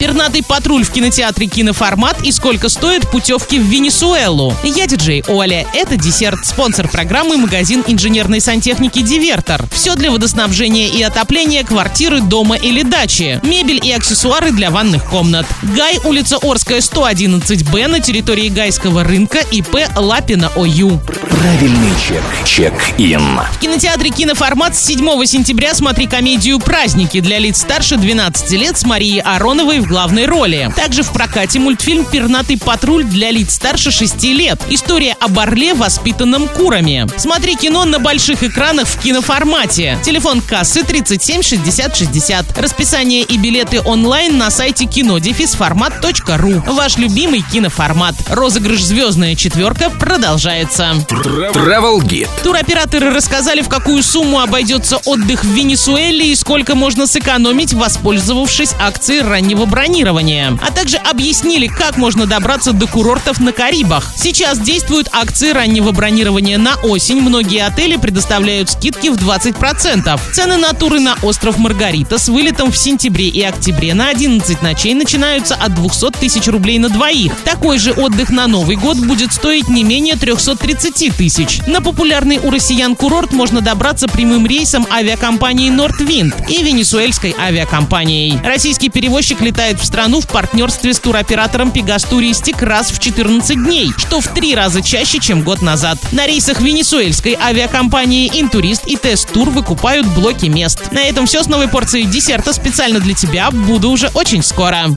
Пернатый патруль в кинотеатре «Киноформат» и сколько стоят путевки в Венесуэлу. Я диджей Оля. Это десерт. Спонсор программы магазин инженерной сантехники «Дивертор». Все для водоснабжения и отопления квартиры, дома или дачи. Мебель и аксессуары для ванных комнат. Гай, улица Орская, 111Б на территории Гайского рынка ИП Лапина ОЮ. Правильный чек. Чек-ин. В кинотеатре «Киноформат» с 7 сентября смотри комедию «Праздники» для лиц старше 12 лет с Марией Ароновой в главной роли. Также в прокате мультфильм «Пернатый патруль» для лиц старше 6 лет. История об орле, воспитанном курами. Смотри кино на больших экранах в киноформате. Телефон кассы 37 60 60. Расписание и билеты онлайн на сайте кинодефисформат.ру. Ваш любимый киноформат. Розыгрыш «Звездная четверка» продолжается. Travel Guide. Туроператоры рассказали, в какую сумму обойдется отдых в Венесуэле и сколько можно сэкономить, воспользовавшись акцией раннего бронирования. А также объяснили, как можно добраться до курортов на Карибах. Сейчас действуют акции раннего бронирования на осень. Многие отели предоставляют скидки в 20%. Цены на туры на остров Маргарита с вылетом в сентябре и октябре на 11 ночей начинаются от 200 тысяч рублей на двоих. Такой же отдых на Новый год будет стоить не менее 330 тысяч. На популярный у россиян курорт можно добраться прямым рейсом авиакомпании Nordwind и венесуэльской авиакомпанией. Российский перевозчик летает в страну в партнерстве с туроператором Touristic раз в 14 дней, что в три раза чаще, чем год назад. На рейсах венесуэльской авиакомпании Интурист и Тест Тур выкупают блоки мест. На этом все с новой порцией десерта специально для тебя. Буду уже очень скоро.